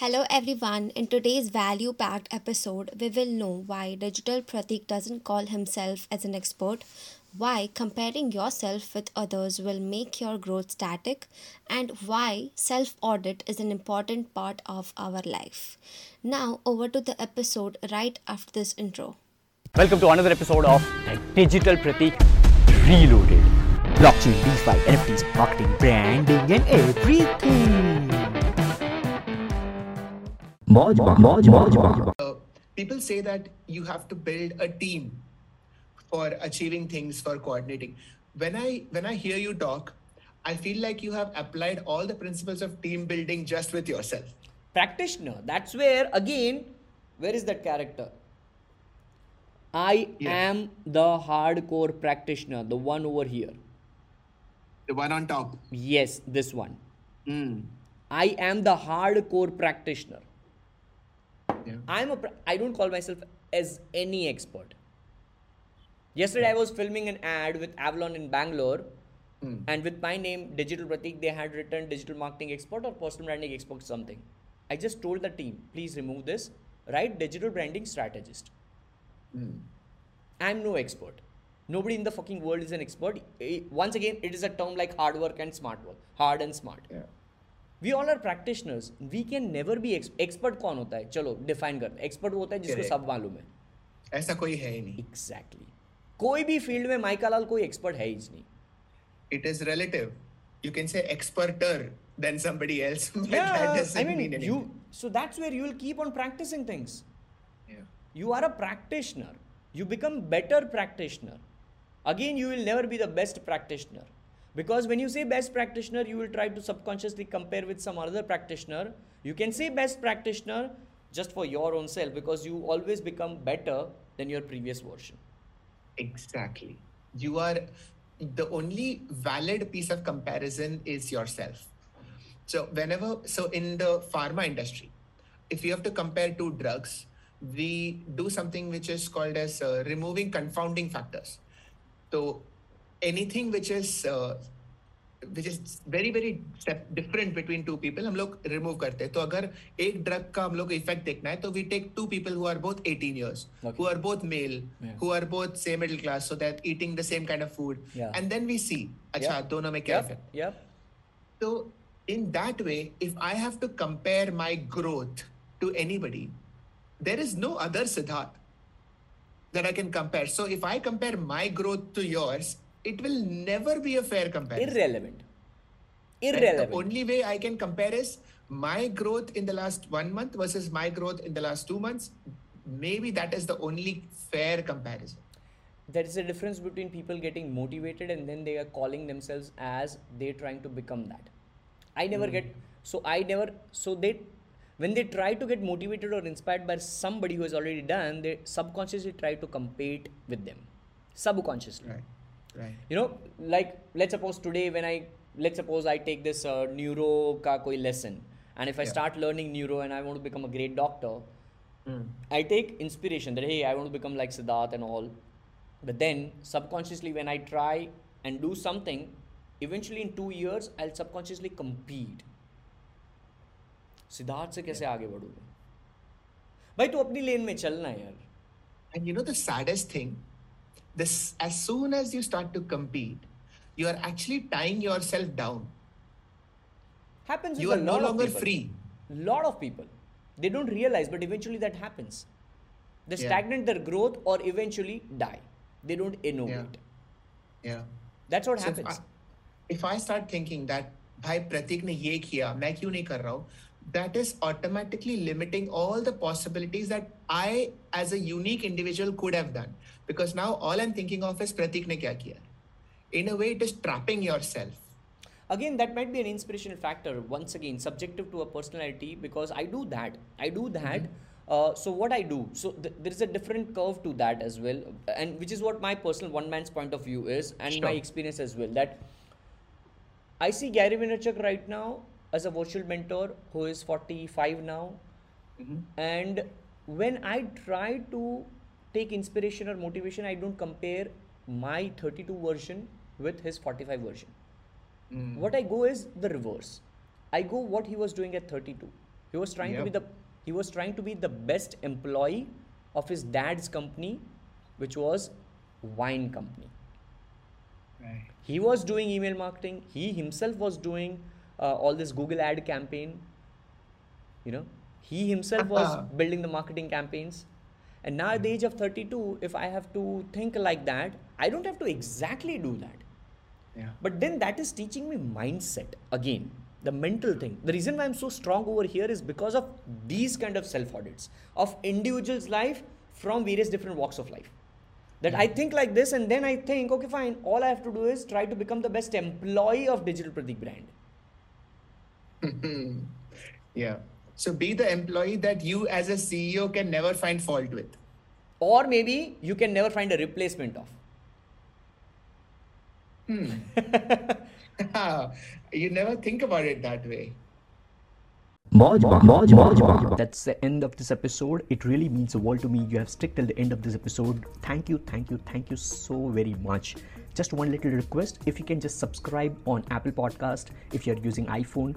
Hello everyone. In today's value packed episode, we will know why Digital Pratik doesn't call himself as an expert, why comparing yourself with others will make your growth static, and why self audit is an important part of our life. Now, over to the episode right after this intro. Welcome to another episode of Digital Pratik Reloaded. blockchain, DeFi, NFTs, marketing, branding, and everything. Uh, people say that you have to build a team for achieving things for coordinating. When i when i hear you talk i feel like you have applied all the principles of team building just with yourself. Practitioner. That's where again where is that character? I Yeah. am the hardcore practitioner the one over here. The one on top. Yes this one. Mm. i am the hardcore practitioner yeah. i'm a i don't call myself as any expert. Yesterday i was filming an ad with avalon in bangalore hmm. and with my name digital pratik they had written digital marketing expert or personal branding expert something. I just told the team please remove this. Write digital branding strategist. Hmm. I'm no expert. Nobody in the fucking world is an expert. Once again it is a term like hard work and smart work hard and smart. Yeah. We all are practitioners we can never be expert कौन होता है? चलो define कर expert वो होता है जिसको सब मालूम है। ऐसा कोई है ही नहीं। Exactly exactly. कोई भी फ़ील्ड में माइका लाल कोई एक्सपर्ट है ही नहीं। It is relative you can say experter than somebody else I mean you so that's where you will keep on practising things you are a practitioner you become better practitioner again you will never be the best practitioner Because when you say best practitioner, you will try to subconsciously compare with some other practitioner. You can say best practitioner just for your own self because you always become better than your previous version. Exactly. You are the only valid piece of comparison is yourself. So whenever so in the pharma industry, if you have to compare two drugs, we do something which is called as uh, removing confounding factors. So anything which is uh, which is very very different between two people हम लोग remove करते हैं तो अगर एक drug का हम लोग को effect देखना है तो we take two people who are both 18 years Okay. who are both male Yeah. who are both say middle class so that eating the same kind of food Yeah. and then we see अच्छा Yeah. दोनों में क्या Yep. effect Yep. so in that way if I have to compare my growth to anybody there is no other Siddharth that I can compare so if I compare my growth to yours it will never be a fair comparison Irrelevant. Irrelevant. The only way I can compare is my growth in the last one month versus my growth in the last two months. Maybe that is the only fair comparison. there is a difference between people getting motivated and then they are calling themselves as they're trying to become that i never hmm. get so i never so they when they try to get motivated or inspired by somebody who has already done they subconsciously try to compete with them subconsciously Right Right. you know like let's suppose today when i let's suppose i take this uh, neuro ka koi lesson and if i Yeah. start learning neuro and i want to become a great doctor I take inspiration that hey, I want to become like Siddharth and all. But then subconsciously, when I try and do something, eventually in two years, I'll subconsciously compete. Siddharth से कैसे आगे बढ़ूंगा भाई तू अपनी लेन में चलना यार And you know the saddest thing? This as soon as you start to compete, you are actually tying yourself down. happens You with are a no lot of longer people. free. lot of people they don't realize but eventually that happens they Yeah. stagnate their growth or eventually die they don't innovate Yeah. that's what So if happens I, if I start thinking that भाई प्रतीक ने ये किया मैं क्यों नहीं कर रहा हूँ that is automatically limiting all the possibilities that I, as a unique individual, could have done. Because now all I'm thinking of is Pratik ne kya kiya. In a way, it is trapping yourself. Again, that might be an inspirational factor. Once again, subjective to a personality because I do that. I do that. Mm-hmm. Uh, so what I do, so th- there is a different curve to that as well, and which is what my personal one man's point of view is, and sure. my experience as well. That I see Gary Vaynerchuk right now as a virtual mentor who is 45 now mm-hmm. and when i try to take inspiration or motivation i don't compare my 32 version with his 45 version mm. what I go is the reverse. I go what he was doing at 32. He was trying to be the he was trying to be the best employee of his dad's company, which was wine company. Right. He was doing email marketing. He himself was doing uh, all this Google ad campaign. You know, he himself was uh-huh. building the marketing campaigns. And now at the mm-hmm. age of 32, if I have to think like that, I don't have to exactly do that. Yeah. But then that is teaching me mindset again, the mental thing. The reason why I'm so strong over here is because of these kind of self audits of individuals' life from various different walks of life. That I mm-hmm. think like this, and then I think, okay, fine. All I have to do is try to become the best employee of Digital Pratik brand. Mm-hmm. Yeah. So be the employee that you as a CEO can never find fault with. Or maybe you can never find a replacement of. Hmm. you never think about it that way. Moj Bar- Moj Bar- That's the end of this episode. It really means the world to me. You have stuck till the end of this episode. Thank you, thank you, thank you so very much. Just one little request if you can just subscribe on Apple Podcast if you're using iPhone,